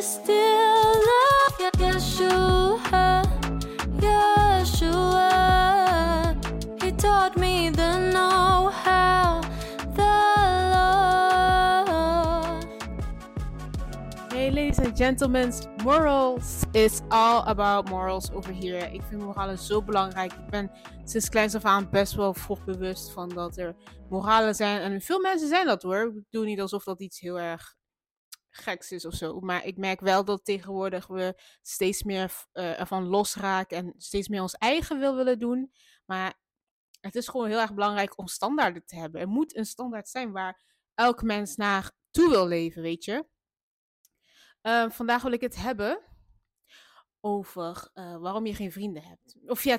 Still love Yeshua, Yeshua. He taught me the know-how, the. Hey ladies and gentlemen, morals is all about morals over here. Ik vind moralen zo belangrijk. Ik ben sinds kleins af aan best wel vroeg bewust van dat er moralen zijn. En veel mensen zijn dat hoor. Ik doe niet alsof dat iets heel erg geks is of zo. Maar ik merk wel dat tegenwoordig we steeds meer eh, ervan losraken en steeds meer ons eigen wil willen doen. Maar het is gewoon heel erg belangrijk om standaarden te hebben. Er moet een standaard zijn waar elk mens naar toe wil leven, weet je. Ehm, vandaag wil ik het hebben over eh, waarom je geen vrienden hebt. Of ja,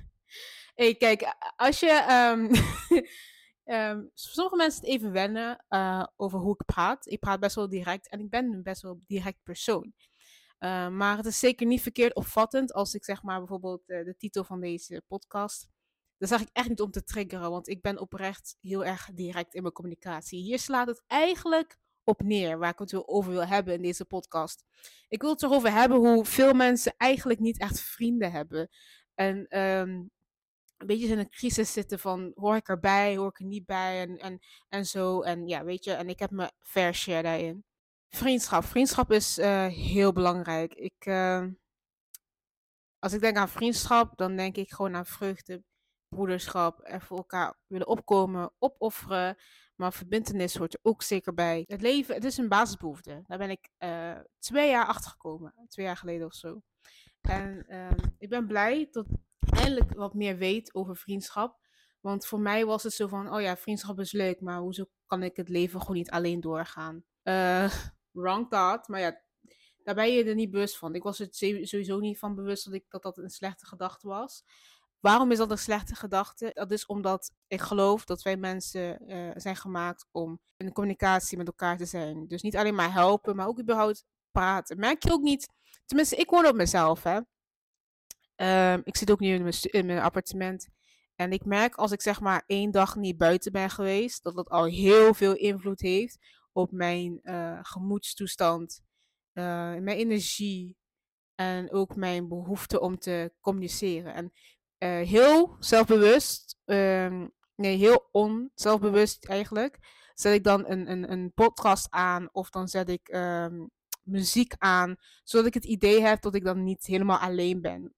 hey, kijk, als je. ehm, ehm, sommige mensen het even wennen eh, over hoe ik praat. Ik praat best wel direct en ik ben een best wel direct persoon. Eh, maar het is zeker niet verkeerd opvattend als ik zeg maar bijvoorbeeld eh, de titel van deze podcast. Dat zeg ik echt niet om te triggeren, want ik ben oprecht heel erg direct in mijn communicatie. Hier slaat het eigenlijk op neer waar ik het over wil hebben in deze podcast. Ik wil het erover hebben hoe veel mensen eigenlijk niet echt vrienden hebben. En ehm, een beetje in een crisis zitten van hoor ik erbij, hoor ik er niet bij en, en, en zo. En ja, weet je, en ik heb mijn fair share daarin. Vriendschap. Vriendschap is eh, heel belangrijk. Ik, eh, als ik denk aan vriendschap, dan denk ik gewoon aan vreugde, broederschap, er voor elkaar willen opkomen, opofferen. Maar verbindenis hoort er ook zeker bij. Het leven, het is een basisbehoefte. Daar ben ik eh, twee jaar achter gekomen. Twee jaar geleden of zo. En ehm, ik ben blij dat wat meer weet over vriendschap. Want voor mij was het zo van, oh ja, vriendschap is leuk, maar hoezo kan ik het leven gewoon niet alleen doorgaan? Eh, wrong thought, maar ja, daar ben je er niet bewust van. Ik was het sowieso niet van bewust dat ik, dat, dat een slechte gedachte was. Waarom is dat een slechte gedachte? Dat is omdat ik geloof dat wij mensen eh, zijn gemaakt om in communicatie met elkaar te zijn. Dus niet alleen maar helpen, maar ook überhaupt praten. Merk je ook niet, tenminste, ik woon op mezelf, hè. Ehm, ik zit ook nu in mijn, appartement. En ik merk als ik zeg maar één dag niet buiten ben geweest, dat dat al heel veel invloed heeft op mijn eh, gemoedstoestand, eh, mijn energie en ook mijn behoefte om te communiceren. En eh, heel zelfbewust, ehm, nee, heel onzelfbewust eigenlijk, zet ik dan een, een, een podcast aan of dan zet ik ehm, muziek aan, zodat ik het idee heb dat ik dan niet helemaal alleen ben.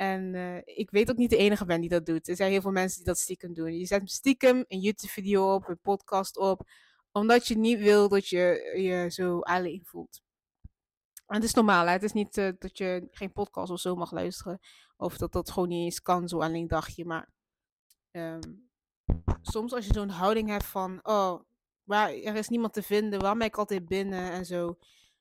En eh, ik weet ook niet de enige ben die dat doet. Er zijn heel veel mensen die dat stiekem doen. Je zet stiekem een YouTube-video op, een podcast op, omdat je niet wil dat je je zo alleen voelt. En het is normaal, hè? het is niet eh, dat je geen podcast of zo mag luisteren. Of dat dat gewoon niet eens kan, zo alleen dagje. Maar ehm, soms als je zo'n houding hebt van, oh, waar, er is niemand te vinden, waarom ben ik altijd binnen en zo.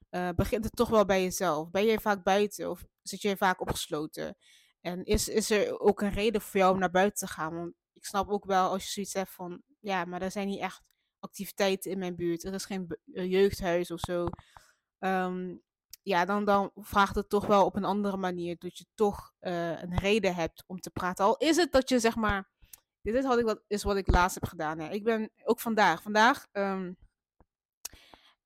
eh, begint het toch wel bij jezelf. Ben je vaak buiten of zit je vaak opgesloten? En is, is er ook een reden voor jou om naar buiten te gaan? Want ik snap ook wel als je zoiets hebt van, ja, maar er zijn niet echt activiteiten in mijn buurt. Er is geen eh, jeugdhuis of zo. Ehm, ja, dan, dan vraagt het toch wel op een andere manier dat je toch eh, een reden hebt om te praten. Al is het dat je zeg maar, dit is wat ik, wat, is wat ik laatst heb gedaan. Hè. Ik ben ook vandaag, vandaag, ehm,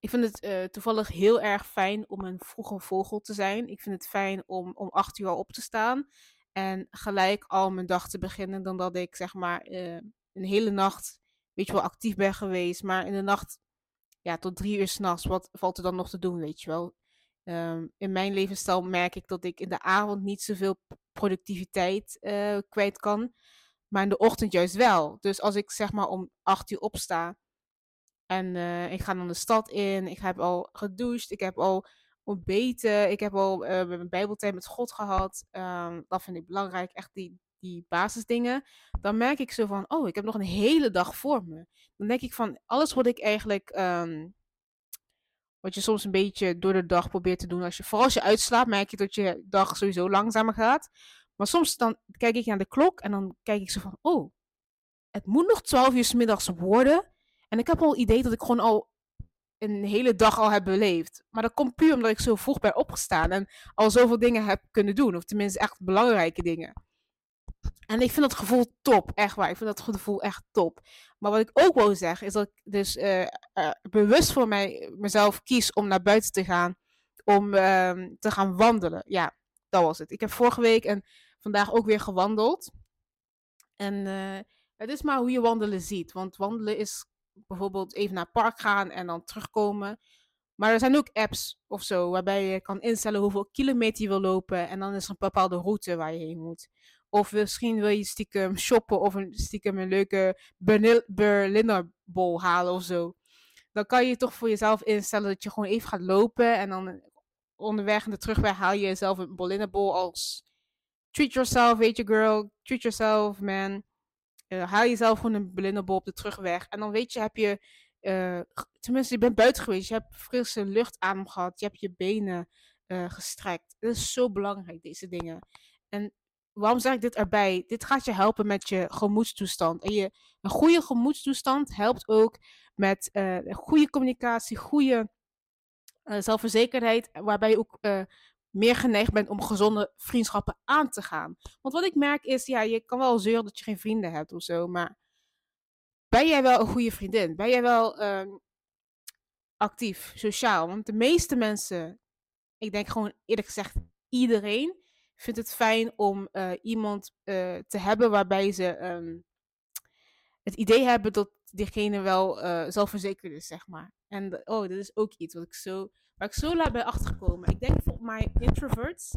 ik vind het eh, toevallig heel erg fijn om een vroege vogel te zijn. Ik vind het fijn om om acht uur al op te staan en gelijk al mijn dag te beginnen, dan dat ik zeg maar eh, een hele nacht, weet je wel, actief ben geweest. Maar in de nacht, ja, tot drie uur s'nachts, wat valt er dan nog te doen, weet je wel? Ehm, in mijn levensstijl merk ik dat ik in de avond niet zoveel productiviteit eh, kwijt kan, maar in de ochtend juist wel. Dus als ik zeg maar om acht uur opsta en eh, ik ga dan de stad in, ik heb al gedoucht, ik heb al ontbeten, ik heb al eh, mijn bijbeltijd met God gehad. Ehm, dat vind ik belangrijk, echt die, die basisdingen. Dan merk ik zo van, oh, ik heb nog een hele dag voor me. Dan denk ik van, alles wat ik eigenlijk... ehm, wat je soms een beetje door de dag probeert te doen. Als je, vooral als je uitslaapt, merk je dat je dag sowieso langzamer gaat. Maar soms dan kijk ik naar de klok en dan kijk ik zo van, oh, het moet nog 12 uur 's middags worden. En ik heb al het idee dat ik gewoon al een hele dag al heb beleefd. Maar dat komt puur omdat ik zo vroeg ben opgestaan en al zoveel dingen heb kunnen doen. Of tenminste echt belangrijke dingen. En ik vind dat gevoel top, echt waar. Ik vind dat gevoel echt top. Maar wat ik ook wil zeggen, is dat ik dus eh, eh, bewust voor mij, mezelf kies om naar buiten te gaan. om ehm, te gaan wandelen. Ja, dat was het. Ik heb vorige week en vandaag ook weer gewandeld. En eh, het is maar hoe je wandelen ziet. Want wandelen is bijvoorbeeld even naar het park gaan en dan terugkomen. Maar er zijn ook apps of zo, waarbij je kan instellen hoeveel kilometer je wil lopen. En dan is er een bepaalde route waar je heen moet. Of misschien wil je stiekem shoppen of een, stiekem een leuke Berlin- Berliner bol halen of zo. Dan kan je toch voor jezelf instellen dat je gewoon even gaat lopen. En dan onderweg en de terugweg haal je jezelf een Berliner bol als treat yourself, weet je girl. Treat yourself, man. Eh, haal jezelf gewoon een Berliner bol op de terugweg. En dan weet je, heb je eh, tenminste, je bent buiten geweest. Je hebt frisse luchtadem gehad. Je hebt je benen eh, gestrekt. Dat is zo belangrijk, deze dingen. En waarom zeg ik dit erbij? Dit gaat je helpen met je gemoedstoestand. En je, een goede gemoedstoestand helpt ook met goede communicatie, goede zelfverzekerdheid. Waarbij je ook meer geneigd bent om gezonde vriendschappen aan te gaan. Want wat ik merk is, ja, je kan wel zeuren dat je geen vrienden hebt of zo, maar ben jij wel een goede vriendin? Ben jij wel ehm, actief, sociaal? Want de meeste mensen, ik denk gewoon eerlijk gezegd iedereen, vindt het fijn om eh, iemand eh, te hebben waarbij ze ehm, het idee hebben dat diegene wel eh, zelfverzekerd is, zeg maar. En oh, dat is ook iets wat ik zo, waar ik zo laat ben achtergekomen. Ik denk voor my introverts,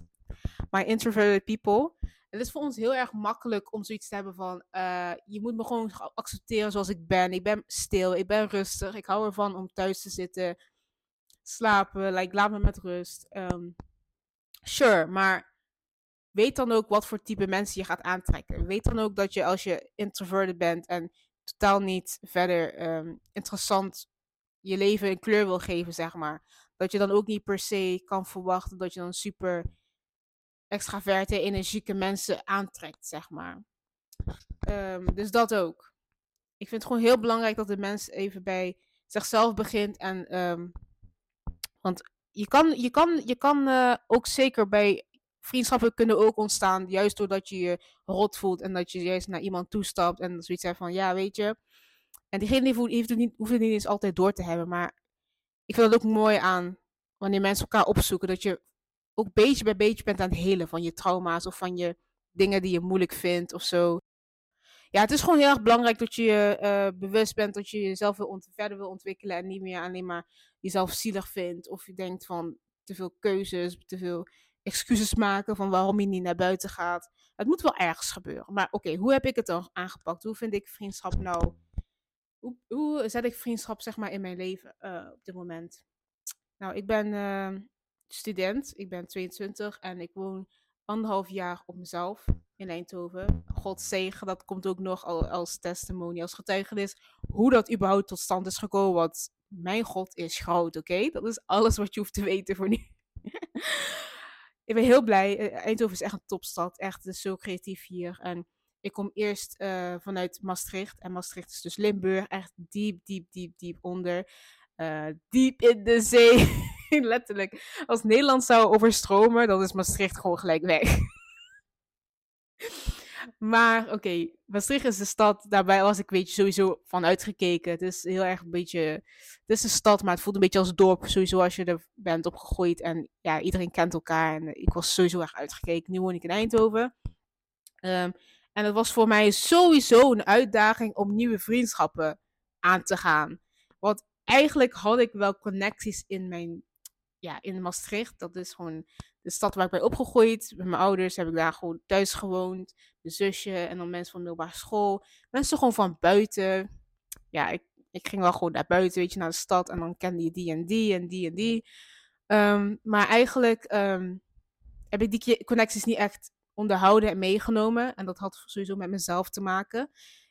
my introverted people, het is voor ons heel erg makkelijk om zoiets te hebben van, eh, je moet me gewoon accepteren zoals ik ben. Ik ben stil, ik ben rustig, ik hou ervan om thuis te zitten, slapen, like, laat me met rust. Ehm, sure, maar weet dan ook wat voor type mensen je gaat aantrekken. Weet dan ook dat je als je introverted bent en totaal niet verder ehm, interessant je leven een kleur wil geven, zeg maar. Dat je dan ook niet per se kan verwachten dat je dan super extraverte, energieke mensen aantrekt, zeg maar. Ehm, dus dat ook. Ik vind het gewoon heel belangrijk dat de mens even bij zichzelf begint. En, ehm, want je kan, je kan, je kan eh, ook zeker bij vriendschappen kunnen ook ontstaan. Juist doordat je je rot voelt en dat je juist naar iemand toestapt en zoiets zegt van ja, weet je. En diegene die voelt, heeft het niet, hoeft het niet eens altijd door te hebben. Maar ik vind het ook mooi aan wanneer mensen elkaar opzoeken. Dat je ook beetje bij beetje bent aan het helen van je trauma's of van je dingen die je moeilijk vindt of zo. Ja, het is gewoon heel erg belangrijk dat je je eh, bewust bent dat je jezelf wil verder wil ontwikkelen en niet meer alleen maar jezelf zielig vindt. Of je denkt van te veel keuzes, te veel excuses maken van waarom je niet naar buiten gaat. Het moet wel ergens gebeuren. Maar oké, hoe heb ik het dan aangepakt? Hoe vind ik vriendschap nou? Hoe, hoe zet ik vriendschap zeg maar in mijn leven eh, op dit moment? Nou, ik ben eh, student, ik ben 22 en ik woon anderhalf jaar op mezelf in Eindhoven. God zegen, dat komt ook nog al, als testimony, als getuigenis, hoe dat überhaupt tot stand is gekomen. Want mijn God is groot, oké? Dat is alles wat je hoeft te weten voor nu. ik ben heel blij. Eh, Eindhoven is echt een topstad. Echt, zo creatief hier. En ik kom eerst eh, vanuit Maastricht. En Maastricht is dus Limburg. Echt diep, diep, diep, diep onder. Eh, diep in de zee. Letterlijk. Als Nederland zou overstromen, dan is Maastricht gewoon gelijk weg. maar oké, Maastricht is de stad. Daarbij was ik weet je, sowieso van uitgekeken. Het is heel erg een beetje. Het is een stad, maar het voelt een beetje als dorp. Sowieso als je er bent opgegroeid. En ja, iedereen kent elkaar. En ik was sowieso erg uitgekeken. Nu woon ik in Eindhoven. Ehm, en het was voor mij sowieso een uitdaging om nieuwe vriendschappen aan te gaan. Want eigenlijk had ik wel connecties in mijn, ja, in Maastricht. Dat is gewoon de stad waar ik ben opgegroeid. Met mijn ouders heb ik daar gewoon thuis gewoond. Mijn zusje en dan mensen van de middelbare school. Mensen gewoon van buiten. Ja, ik, ik ging wel gewoon naar buiten, weet je, naar de stad. En dan kende je die en die en die en die. Ehm, maar eigenlijk ehm, heb ik die connecties niet echt onderhouden en meegenomen. En dat had sowieso met mezelf te maken.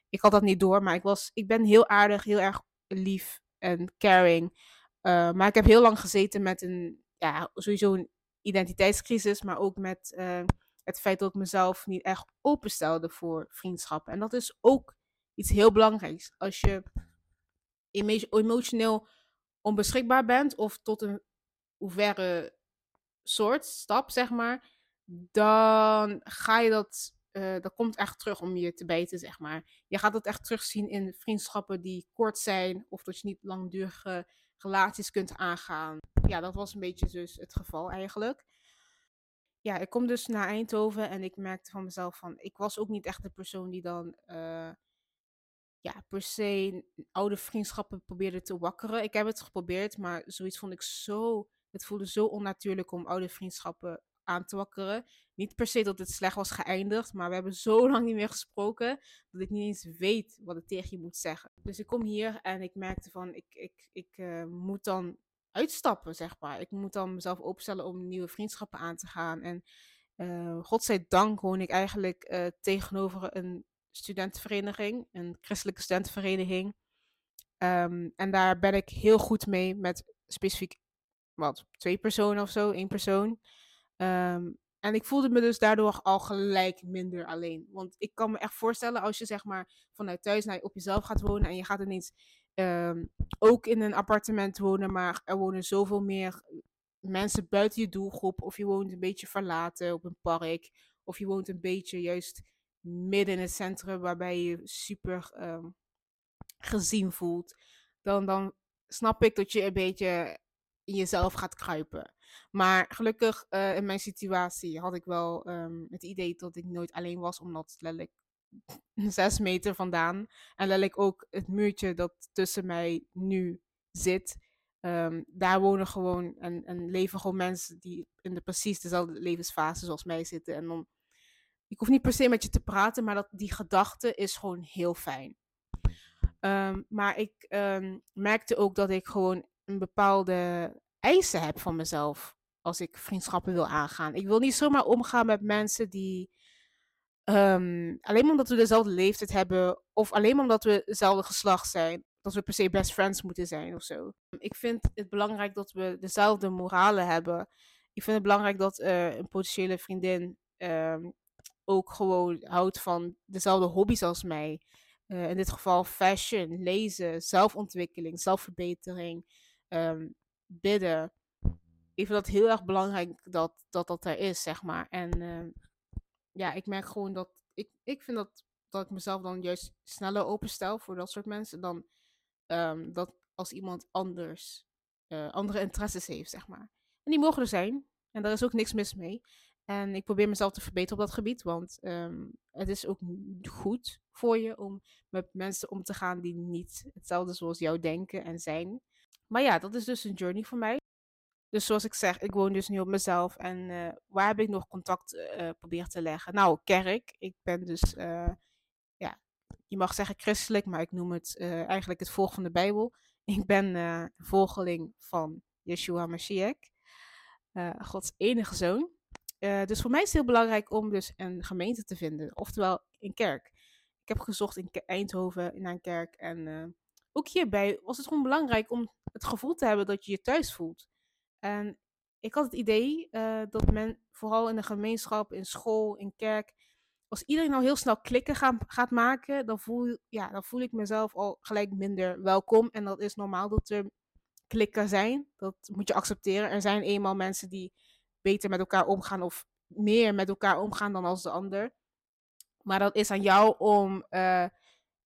Ik had dat niet door, maar ik, was, ik ben heel aardig, heel erg lief en caring. Uh, maar ik heb heel lang gezeten met een, ja, sowieso een identiteitscrisis, maar ook met uh, het feit dat ik mezelf niet echt openstelde voor vriendschappen. En dat is ook iets heel belangrijks. Als je emo emotioneel onbeschikbaar bent, of tot een hoeverre soort stap, zeg maar, dan ga je dat, uh, dat komt echt terug om je te bijten, zeg maar. Je gaat dat echt terugzien in vriendschappen die kort zijn, of dat je niet langdurige relaties kunt aangaan. Ja, dat was een beetje dus het geval eigenlijk. Ja, ik kom dus naar Eindhoven en ik merkte van mezelf van, ik was ook niet echt de persoon die dan uh, ja, per se oude vriendschappen probeerde te wakkeren. Ik heb het geprobeerd, maar zoiets vond ik zo, het voelde zo onnatuurlijk om oude vriendschappen aan te wakkeren. Niet per se dat het slecht was geëindigd, maar we hebben zo lang niet meer gesproken dat ik niet eens weet wat ik tegen je moet zeggen. Dus ik kom hier en ik merkte van ik, ik, ik uh, moet dan uitstappen, zeg maar. Ik moet dan mezelf openstellen om nieuwe vriendschappen aan te gaan. En uh, godzijdank woon ik eigenlijk uh, tegenover een studentenvereniging, een christelijke studentenvereniging. Um, en daar ben ik heel goed mee met specifiek wat, twee personen of zo, één persoon. Um, en ik voelde me dus daardoor al gelijk minder alleen. Want ik kan me echt voorstellen als je zeg maar vanuit thuis naar op jezelf gaat wonen en je gaat ineens um, ook in een appartement wonen, maar er wonen zoveel meer mensen buiten je doelgroep. Of je woont een beetje verlaten op een park. Of je woont een beetje juist midden in het centrum waarbij je super um, gezien voelt. Dan, dan snap ik dat je een beetje in jezelf gaat kruipen. Maar gelukkig uh, in mijn situatie had ik wel um, het idee dat ik nooit alleen was, omdat letterlijk zes meter vandaan en letterlijk ook het muurtje dat tussen mij nu zit. Um, daar wonen gewoon en, en leven gewoon mensen die in de precies dezelfde levensfase zoals mij zitten. En dan, ik hoef niet per se met je te praten, maar dat, die gedachte is gewoon heel fijn. Um, maar ik merkte ook dat ik gewoon een bepaalde eisen heb van mezelf als ik vriendschappen wil aangaan. Ik wil niet zomaar omgaan met mensen die um, alleen omdat we dezelfde leeftijd hebben of alleen omdat we hetzelfde geslacht zijn, dat we per se best friends moeten zijn of zo. Ik vind het belangrijk dat we dezelfde moralen hebben. Ik vind het belangrijk dat uh, een potentiële vriendin um, ook gewoon houdt van dezelfde hobby's als mij. Uh, in dit geval fashion, lezen, zelfontwikkeling, zelfverbetering um, bidden. Ik vind dat heel erg belangrijk dat dat, dat er is, zeg maar. En uh, ja, ik merk gewoon dat ik, ik vind dat, dat ik mezelf dan juist sneller openstel voor dat soort mensen dan um, dat als iemand anders uh, andere interesses heeft, zeg maar. En die mogen er zijn. En daar is ook niks mis mee. En ik probeer mezelf te verbeteren op dat gebied, want um, het is ook goed voor je om met mensen om te gaan die niet hetzelfde zoals jou denken en zijn. Maar ja, dat is dus een journey voor mij. Dus zoals ik zeg, ik woon dus nu op mezelf. En uh, waar heb ik nog contact uh, te leggen? Nou, kerk. Ik ben dus, ja, je mag zeggen christelijk, maar ik noem het eigenlijk het volg van de Bijbel. Ik ben volgeling van Yeshua Mashiach, Gods enige zoon. dus voor mij is het heel belangrijk om dus een gemeente te vinden, oftewel een kerk. Ik heb gezocht in Eindhoven naar een kerk en ook hierbij was het gewoon belangrijk om het gevoel te hebben dat je je thuis voelt. En ik had het idee uh, dat men vooral in de gemeenschap, in school, in kerk, als iedereen nou heel snel klikken gaan, gaat maken, dan voel, ja, dan voel ik mezelf al gelijk minder welkom. En dat is normaal dat er klikken zijn. Dat moet je accepteren. Er zijn eenmaal mensen die beter met elkaar omgaan of meer met elkaar omgaan dan als de ander. Maar dat is aan jou om uh,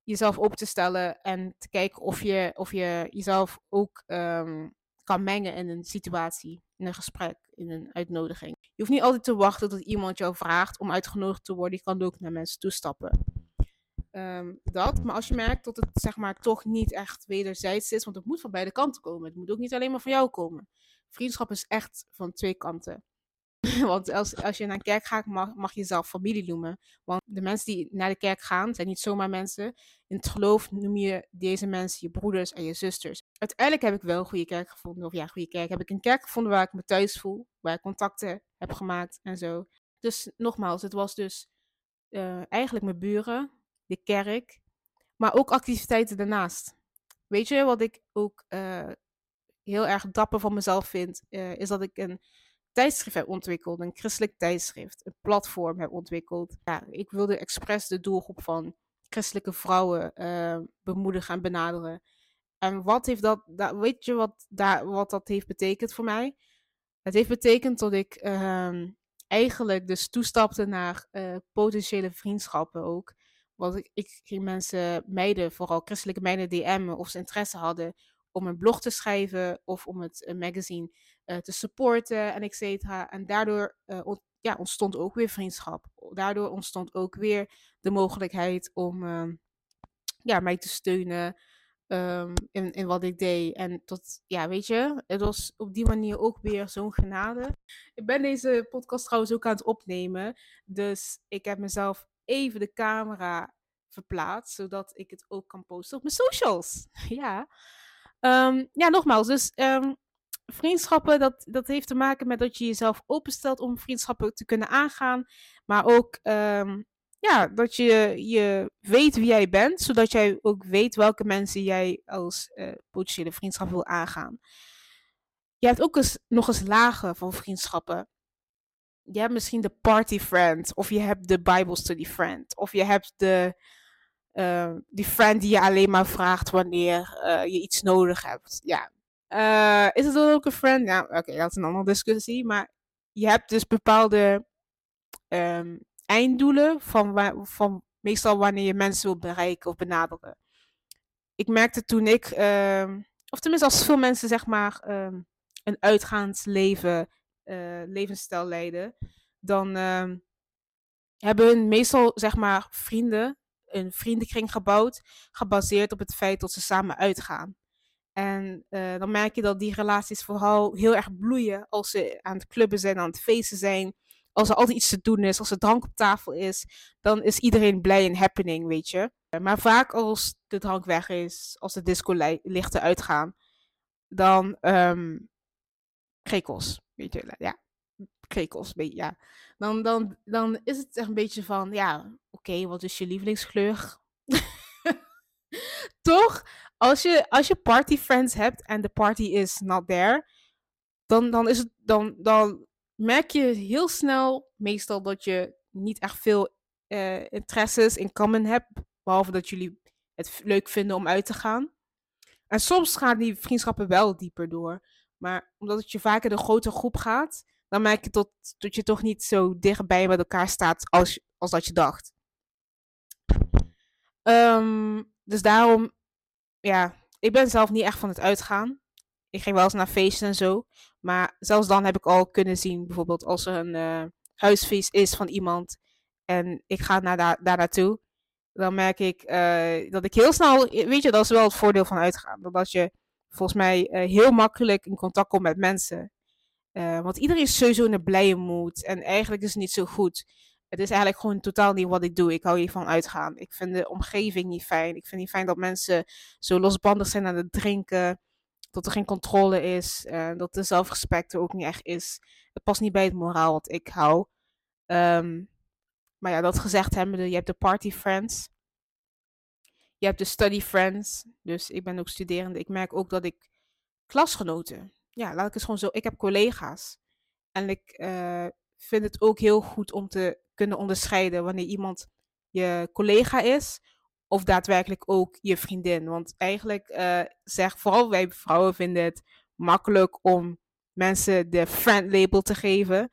jezelf op te stellen en te kijken of je, of je jezelf ook um, kan mengen in een situatie, in een gesprek, in een uitnodiging. Je hoeft niet altijd te wachten tot iemand jou vraagt om uitgenodigd te worden. Je kan ook naar mensen toestappen. Um, dat, maar als je merkt dat het zeg maar toch niet echt wederzijds is, want het moet van beide kanten komen. Het moet ook niet alleen maar van jou komen. Vriendschap is echt van twee kanten. Want als, als je naar een kerk gaat, mag, mag je jezelf familie noemen. Want de mensen die naar de kerk gaan, zijn niet zomaar mensen. In het geloof noem je deze mensen je broeders en je zusters. Uiteindelijk heb ik wel een goede kerk gevonden. Of ja, goede kerk. Heb ik een kerk gevonden waar ik me thuis voel. Waar ik contacten heb gemaakt en zo. Dus nogmaals, het was dus uh, eigenlijk mijn buren, de kerk. Maar ook activiteiten daarnaast. Weet je wat ik ook uh, heel erg dapper van mezelf vind? Uh, is dat ik een tijdschrift heb ontwikkeld, een christelijk tijdschrift, een platform heb ontwikkeld. Ja, ik wilde expres de doelgroep van christelijke vrouwen uh, bemoedigen en benaderen. En wat heeft dat, dat weet je wat, daar, wat dat heeft betekend voor mij? Het heeft betekend dat ik uh, eigenlijk dus toestapte naar uh, potentiële vriendschappen ook. Want ik, ik ging mensen, meiden, vooral christelijke meiden DM'en of ze interesse hadden om een blog te schrijven of om het eh, magazine eh, te supporten en et cetera. En daardoor eh, ont- ja, ontstond ook weer vriendschap. Daardoor ontstond ook weer de mogelijkheid om ehm, ja, mij te steunen ehm, in, in wat ik deed. En tot, ja, weet je, het was op die manier ook weer zo'n genade. Ik ben deze podcast trouwens ook aan het opnemen. Dus ik heb mezelf even de camera verplaatst, zodat ik het ook kan posten op mijn socials. ja. Ehm, ja, nogmaals, dus vriendschappen, dat, dat heeft te maken met dat je jezelf openstelt om vriendschappen te kunnen aangaan. Maar ook ehm, ja, dat je, je weet wie jij bent, zodat jij ook weet welke mensen jij als eh, potentiële vriendschap wil aangaan. Je hebt ook nog eens lagen van vriendschappen. Je hebt misschien de party friend, of je hebt de Bible study friend, of je hebt de, eh, die friend die je alleen maar vraagt wanneer eh, je iets nodig hebt. Ja. Eh, is het dan ook een friend? Ja, oké, dat is een andere discussie. Maar je hebt dus bepaalde ehm, einddoelen van, van meestal wanneer je mensen wil bereiken of benaderen. Ik merkte toen ik, ehm, of tenminste als veel mensen zeg maar ehm, een uitgaand leven, eh, levensstijl leiden, dan hebben hun meestal zeg maar vrienden, een vriendenkring gebouwd, gebaseerd op het feit dat ze samen uitgaan. En eh, dan merk je dat die relaties vooral heel erg bloeien als ze aan het clubben zijn, aan het feesten zijn. Als er altijd iets te doen is, als er drank op tafel is, dan is iedereen blij en happening, weet je. Maar vaak als de drank weg is, als de disco-lichten uitgaan, dan ehm krekels, weet je. Ja, krekels, ja. Dan, dan, dan is het echt een beetje van, ja, oké, wat is je lievelingskleur? Toch? Als je, als je party friends hebt en de party is not there, dan, dan, is het, dan, dan merk je heel snel meestal dat je niet echt veel eh, interesses in common hebt. Behalve dat jullie het leuk vinden om uit te gaan. En soms gaan die vriendschappen wel dieper door. Maar omdat het je vaker de grote groep gaat, dan merk je tot, dat je toch niet zo dichtbij met elkaar staat als, als dat je dacht. Ehm, dus daarom, ja, ik ben zelf niet echt van het uitgaan. Ik ging wel eens naar feesten en zo. Maar zelfs dan heb ik al kunnen zien, bijvoorbeeld als er een eh, huisfeest is van iemand en ik ga naar daar, daar naartoe, dan merk ik eh, dat ik heel snel, weet je, dat is wel het voordeel van uitgaan. Dat je volgens mij eh, heel makkelijk in contact komt met mensen. Eh, want iedereen is sowieso in een blije mood en eigenlijk is het niet zo goed. Het is eigenlijk gewoon totaal niet wat ik doe. Ik hou hier van uitgaan. Ik vind de omgeving niet fijn. Ik vind niet fijn dat mensen zo losbandig zijn aan het drinken dat er geen controle is, eh, dat de zelfrespect er ook niet echt is. Het past niet bij het moraal wat ik hou. Ehm, maar ja, dat gezegd hebbende, je hebt de party friends. Je hebt de study friends. Dus ik ben ook studerende. Ik merk ook dat ik klasgenoten, ja, laat ik het gewoon zo, ik heb collega's. En ik eh, vind het ook heel goed om te kunnen onderscheiden wanneer iemand je collega is of daadwerkelijk ook je vriendin. Want eigenlijk eh zeg vooral wij vrouwen vinden het makkelijk om mensen de friend label te geven.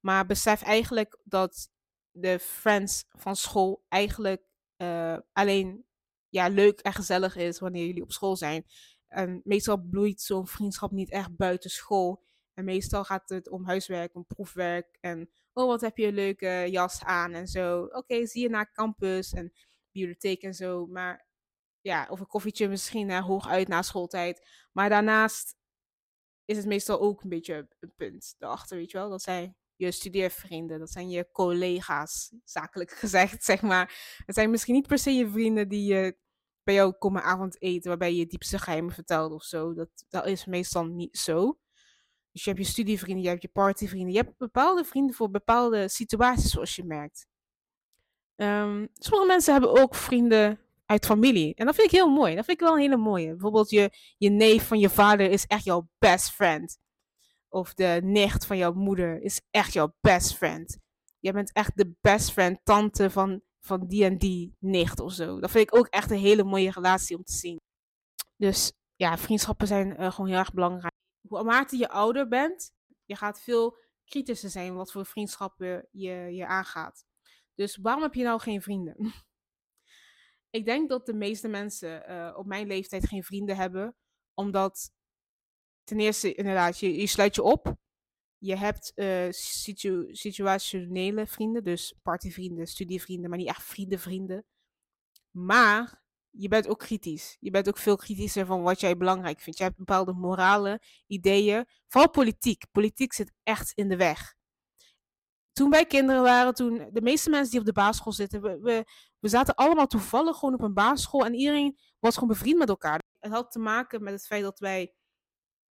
Maar besef eigenlijk dat de friends van school eigenlijk eh, alleen ja, leuk en gezellig is wanneer jullie op school zijn. En meestal bloeit zo'n vriendschap niet echt buiten school. En meestal gaat het om huiswerk, om proefwerk. En oh, wat heb je een leuke jas aan en zo. Oké, zie je naar campus en bibliotheek en zo. Maar ja, of een koffietje misschien uh, hooguit na schooltijd. Maar daarnaast is het meestal ook een beetje een punt erachter, weet je wel. Dat zijn je studeervrienden, dat zijn je collega's, zakelijk gezegd, zeg maar. Het zijn misschien niet per se je vrienden die je bij jou komen avondeten, waarbij je je diepste geheimen vertelt of zo. Dat, dat is meestal niet zo. Dus je hebt je studievrienden, je hebt je partyvrienden. Je hebt bepaalde vrienden voor bepaalde situaties, zoals je merkt. Um, sommige mensen hebben ook vrienden uit familie. En dat vind ik heel mooi. Dat vind ik wel een hele mooie. Bijvoorbeeld je, je neef van je vader is echt jouw best friend. Of de nicht van jouw moeder is echt jouw best friend. Je bent echt de best friend tante van, van die en die nicht of zo. Dat vind ik ook echt een hele mooie relatie om te zien. Dus ja, vriendschappen zijn uh, gewoon heel erg belangrijk. Hoe je ouder bent, je gaat veel kritischer zijn wat voor vriendschappen je, je aangaat. Dus waarom heb je nou geen vrienden? Ik denk dat de meeste mensen uh, op mijn leeftijd geen vrienden hebben, Omdat ten eerste, inderdaad, je, je sluit je op. Je hebt situ situationele vrienden, dus partyvrienden, studievrienden, maar niet echt vrienden, vrienden. Maar je bent ook kritisch. Je bent ook veel kritischer van wat jij belangrijk vindt. Je hebt bepaalde morale ideeën. Vooral politiek. Politiek zit echt in de weg. Toen wij kinderen waren, toen de meeste mensen die op de basisschool zitten, we, we, we zaten allemaal toevallig gewoon op een basisschool en iedereen was gewoon bevriend met elkaar. Het had te maken met het feit dat wij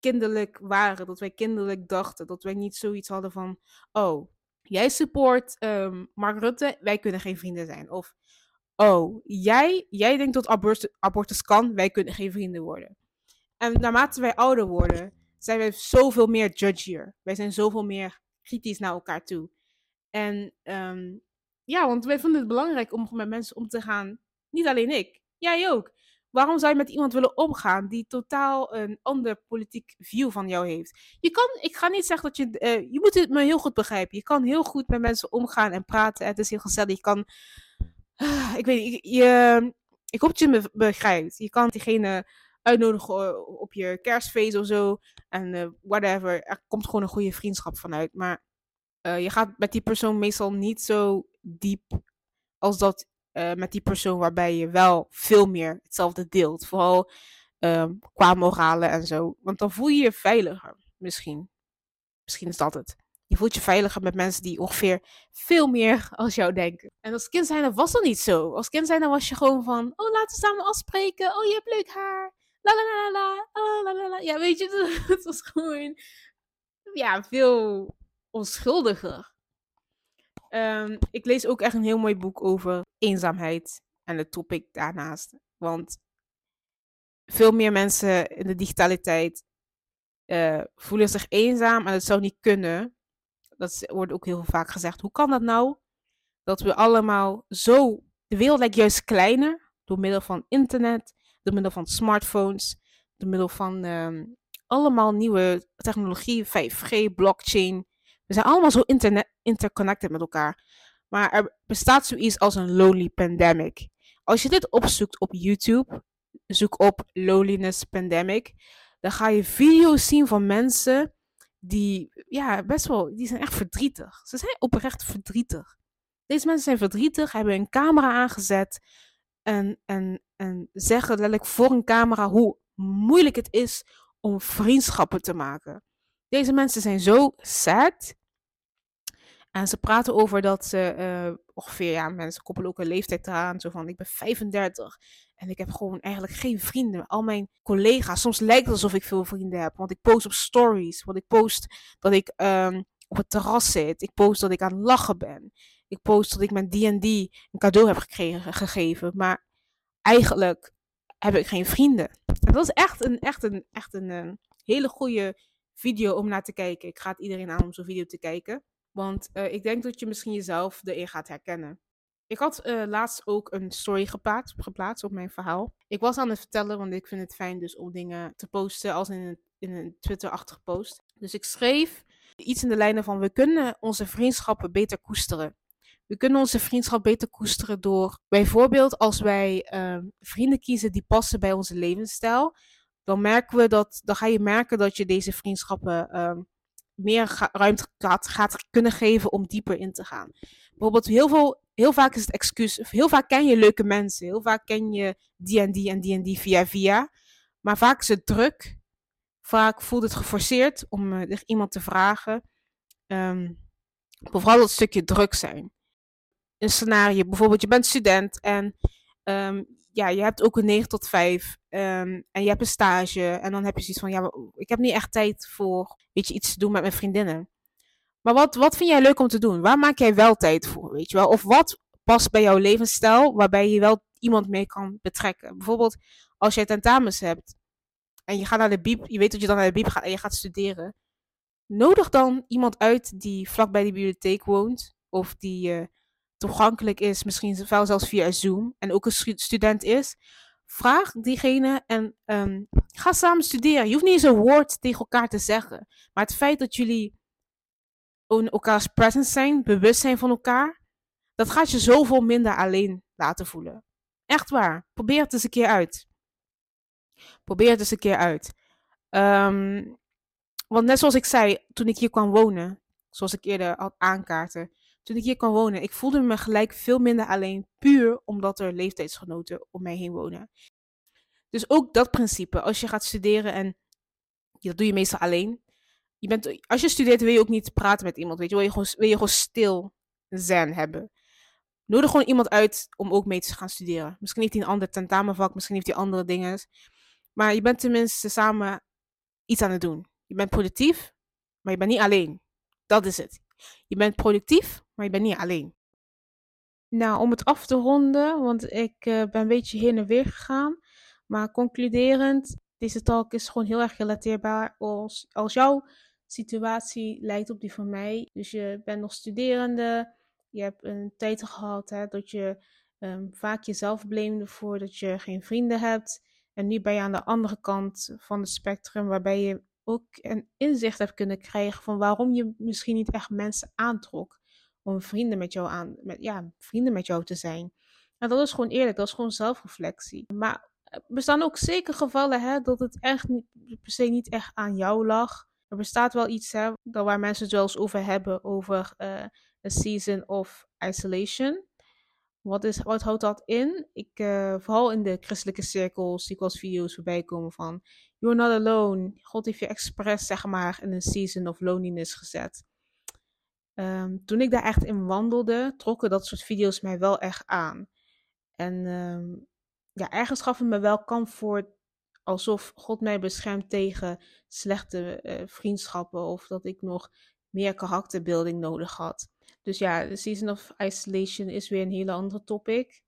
kinderlijk waren, dat wij kinderlijk dachten, dat wij niet zoiets hadden van, oh, jij support um, Mark Rutte, wij kunnen geen vrienden zijn. Of oh, jij, jij denkt dat abortus, abortus kan, wij kunnen geen vrienden worden. En naarmate wij ouder worden, zijn wij zoveel meer judgier. Wij zijn zoveel meer kritisch naar elkaar toe. En um, ja, want wij vinden het belangrijk om met mensen om te gaan. Niet alleen ik, jij ook. Waarom zou je met iemand willen omgaan die totaal een ander politiek view van jou heeft? Je kan, ik ga niet zeggen dat je, uh, je moet het me heel goed begrijpen. Je kan heel goed met mensen omgaan en praten. Het is heel gezellig. Je kan ik weet niet, je, ik hoop dat je me begrijpt. Je kan diegene uitnodigen op je kerstfeest of zo. En uh, whatever. Er komt gewoon een goede vriendschap vanuit. Maar uh, je gaat met die persoon meestal niet zo diep als dat met die persoon waarbij je wel veel meer hetzelfde deelt. Vooral um, qua moralen en zo. Want dan voel je je veiliger, misschien. Misschien is dat het. Je voelt je veiliger met mensen die ongeveer veel meer als jou denken. En als kind zijn was dat niet zo. Als kind zijn was je gewoon van, oh laten we samen afspreken. Oh je hebt leuk haar. La la la la. Oh, la la la. Ja weet je, het was gewoon ja, veel onschuldiger. Um, ik lees ook echt een heel mooi boek over eenzaamheid en het topic daarnaast. Want veel meer mensen in de digitaliteit uh, voelen zich eenzaam en het zou niet kunnen dat wordt ook heel vaak gezegd. Hoe kan dat nou? Dat we allemaal zo. De wereld lijkt juist kleiner door middel van internet, door middel van smartphones, door middel van um, allemaal nieuwe technologie, 5G, blockchain. We zijn allemaal zo internet, interconnected met elkaar. Maar er bestaat zoiets als een lonely pandemic. Als je dit opzoekt op YouTube, zoek op loneliness pandemic, dan ga je video's zien van mensen die, ja, best wel, die zijn echt verdrietig. Ze zijn oprecht verdrietig. Deze mensen zijn verdrietig, hebben een camera aangezet en, en, en zeggen letterlijk voor een camera hoe moeilijk het is om vriendschappen te maken. Deze mensen zijn zo sad. En ze praten over dat ze uh, ongeveer, ja, mensen koppelen ook een leeftijd eraan. Zo van, ik ben 35 en ik heb gewoon eigenlijk geen vrienden. Al mijn collega's, soms lijkt het alsof ik veel vrienden heb. Want ik post op stories. Want ik post dat ik um, op het terras zit. Ik post dat ik aan het lachen ben. Ik post dat ik mijn D&D een cadeau heb gekregen, gegeven. Maar eigenlijk heb ik geen vrienden. En dat is echt een, echt een, echt een, een eh, hele goede video om naar te kijken. Ik het iedereen aan om zo'n video te kijken. Want uh, ik denk dat je misschien jezelf erin gaat herkennen. Ik had uh, laatst ook een story geplaatst, geplaatst op mijn verhaal. Ik was aan het vertellen, want ik vind het fijn dus om dingen te posten als in een, in een Twitter-achtige post. Dus ik schreef iets in de lijnen van: we kunnen onze vriendschappen beter koesteren. We kunnen onze vriendschap beter koesteren door bijvoorbeeld als wij uh, vrienden kiezen die passen bij onze levensstijl, dan merken we dat, dan ga je merken dat je deze vriendschappen uh, meer ruimte gaat, gaat kunnen geven om dieper in te gaan. Bijvoorbeeld heel veel heel vaak is het excuus. Heel vaak ken je leuke mensen. Heel vaak ken je die en die en die en die via via. Maar vaak is het druk. Vaak voelt het geforceerd om uh, iemand te vragen. Um, vooral dat stukje druk zijn. Een scenario, bijvoorbeeld je bent student en um, ja, je hebt ook een 9 tot 5 um, ehm, en je hebt een stage. En dan heb je zoiets van, ja, ik heb niet echt tijd voor weet je, iets te doen met mijn vriendinnen. Maar wat, wat vind jij leuk om te doen? Waar maak jij wel tijd voor, weet je wel? Of wat past bij jouw levensstijl waarbij je wel iemand mee kan betrekken? Bijvoorbeeld als jij tentamens hebt en je gaat naar de bieb, je weet dat je dan naar de bieb gaat en je gaat studeren. Nodig dan iemand uit die vlak bij de bibliotheek woont of die uh, toegankelijk is, misschien wel zelfs via Zoom en ook een student is. Vraag diegene en um, ga samen studeren. Je hoeft niet eens een woord tegen elkaar te zeggen. Maar het feit dat jullie elkaars presence zijn, bewust zijn van elkaar, dat gaat je zoveel minder alleen laten voelen. Echt waar. Probeer het eens een keer uit. Probeer het eens een keer uit. Ehm, want net zoals ik zei, toen ik hier kwam wonen, zoals ik eerder had aankaarten, toen ik hier kwam wonen, ik voelde me gelijk veel minder alleen, puur omdat er leeftijdsgenoten om mij heen wonen. Dus ook dat principe, als je gaat studeren en dat doe je meestal alleen. Je bent, als je studeert wil je ook niet praten met iemand, weet je, wil je gewoon, wil je gewoon stil zen hebben. Nodig gewoon iemand uit om ook mee te gaan studeren. Misschien heeft hij een ander tentamenvak, misschien heeft hij andere dingen. Maar je bent tenminste samen iets aan het doen. Je bent productief, maar je bent niet alleen. Dat is het. Je bent productief, maar je bent niet alleen. Nou, om het af te ronden, want ik uh, ben een beetje heen en weer gegaan. Maar concluderend, deze talk is gewoon heel erg relateerbaar als, jouw situatie lijkt op die van mij. Dus je bent nog studerende, je hebt een tijd gehad hè, dat je um, vaak jezelf blamede voor dat je geen vrienden hebt. En nu ben je aan de andere kant van het spectrum, waarbij je ook een inzicht hebt kunnen krijgen van waarom je misschien niet echt mensen aantrok om vrienden met jou aan, met, ja, vrienden met jou te zijn. En dat is gewoon eerlijk, dat is gewoon zelfreflectie. Maar er bestaan ook zeker gevallen hè, dat het echt per se niet echt aan jou lag. Er bestaat wel iets hè, waar mensen het wel eens over hebben, over uh, a season of isolation. Wat, is, wat houdt dat in? Ik, uh, vooral in de christelijke cirkels zie ik wel video's voorbij komen van You're not alone. God heeft je expres, zeg maar, in een season of loneliness gezet. Um, toen ik daar echt in wandelde, trokken dat soort video's mij wel echt aan. En um, ja, ergens gaf het me wel comfort, alsof God mij beschermt tegen slechte uh, vriendschappen of dat ik nog meer karakterbeelding nodig had. Dus ja, de Season of Isolation is weer een hele andere topic.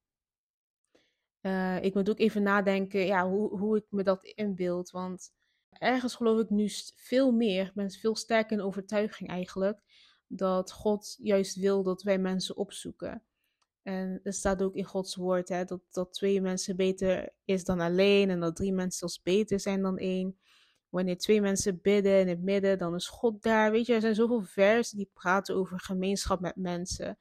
Uh, ik moet ook even nadenken ja, hoe, hoe ik me dat inbeeld. Want ergens geloof ik nu veel meer, ik ben veel sterker in overtuiging eigenlijk, dat God juist wil dat wij mensen opzoeken. En er staat ook in Gods woord hè, dat, dat twee mensen beter is dan alleen en dat drie mensen zelfs beter zijn dan één. Wanneer twee mensen bidden in het midden, dan is God daar. Weet je, er zijn zoveel versen die praten over gemeenschap met mensen.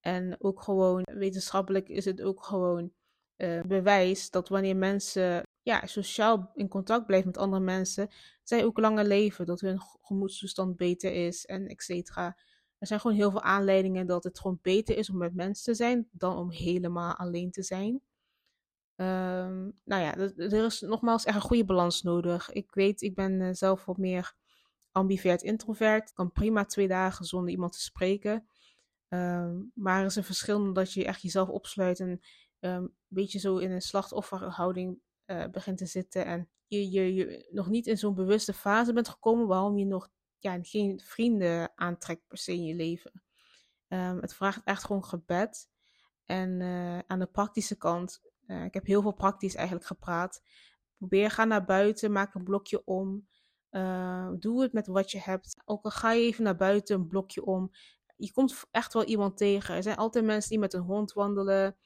En ook gewoon, wetenschappelijk is het ook gewoon uh, bewijs dat wanneer mensen ja, sociaal in contact blijven met andere mensen, zij ook langer leven, dat hun gemoedstoestand beter is en et cetera. Er zijn gewoon heel veel aanleidingen dat het gewoon beter is om met mensen te zijn dan om helemaal alleen te zijn. Um, nou ja, er is nogmaals echt een goede balans nodig. Ik weet, ik ben uh, zelf wat meer ambivert introvert. Ik kan prima twee dagen zonder iemand te spreken. Um, maar er is een verschil omdat je echt jezelf opsluit en een beetje zo in een slachtofferhouding uh, begint te zitten. En je, je, je nog niet in zo'n bewuste fase bent gekomen waarom je nog ja, geen vrienden aantrekt per se in je leven. het vraagt echt gewoon gebed. En uh, aan de praktische kant uh, ik heb heel veel praktisch eigenlijk gepraat. Probeer, ga naar buiten, maak een blokje om. Uh, doe het met wat je hebt. Ook al ga je even naar buiten, een blokje om. Je komt echt wel iemand tegen. Er zijn altijd mensen die met een hond wandelen.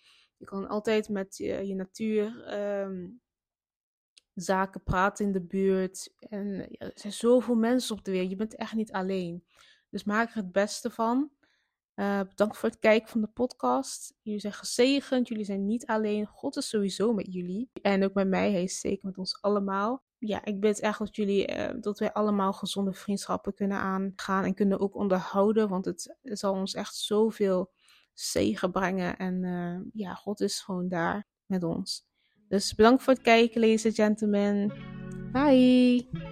Je kan altijd met je, je natuur um, zaken praten in de buurt. En er zijn zoveel mensen op de wereld. Je bent echt niet alleen. Dus maak er het beste van. Uh, bedankt voor het kijken van de podcast. Jullie zijn gezegend, jullie zijn niet alleen. God is sowieso met jullie. En ook met mij, hij is zeker met ons allemaal. Ja, ik bid echt dat jullie, uh, dat wij allemaal gezonde vriendschappen kunnen aangaan en kunnen ook onderhouden. Want het, het zal ons echt zoveel zegen brengen. En uh, ja, God is gewoon daar met ons. Dus bedankt voor het kijken, ladies and gentlemen. Bye!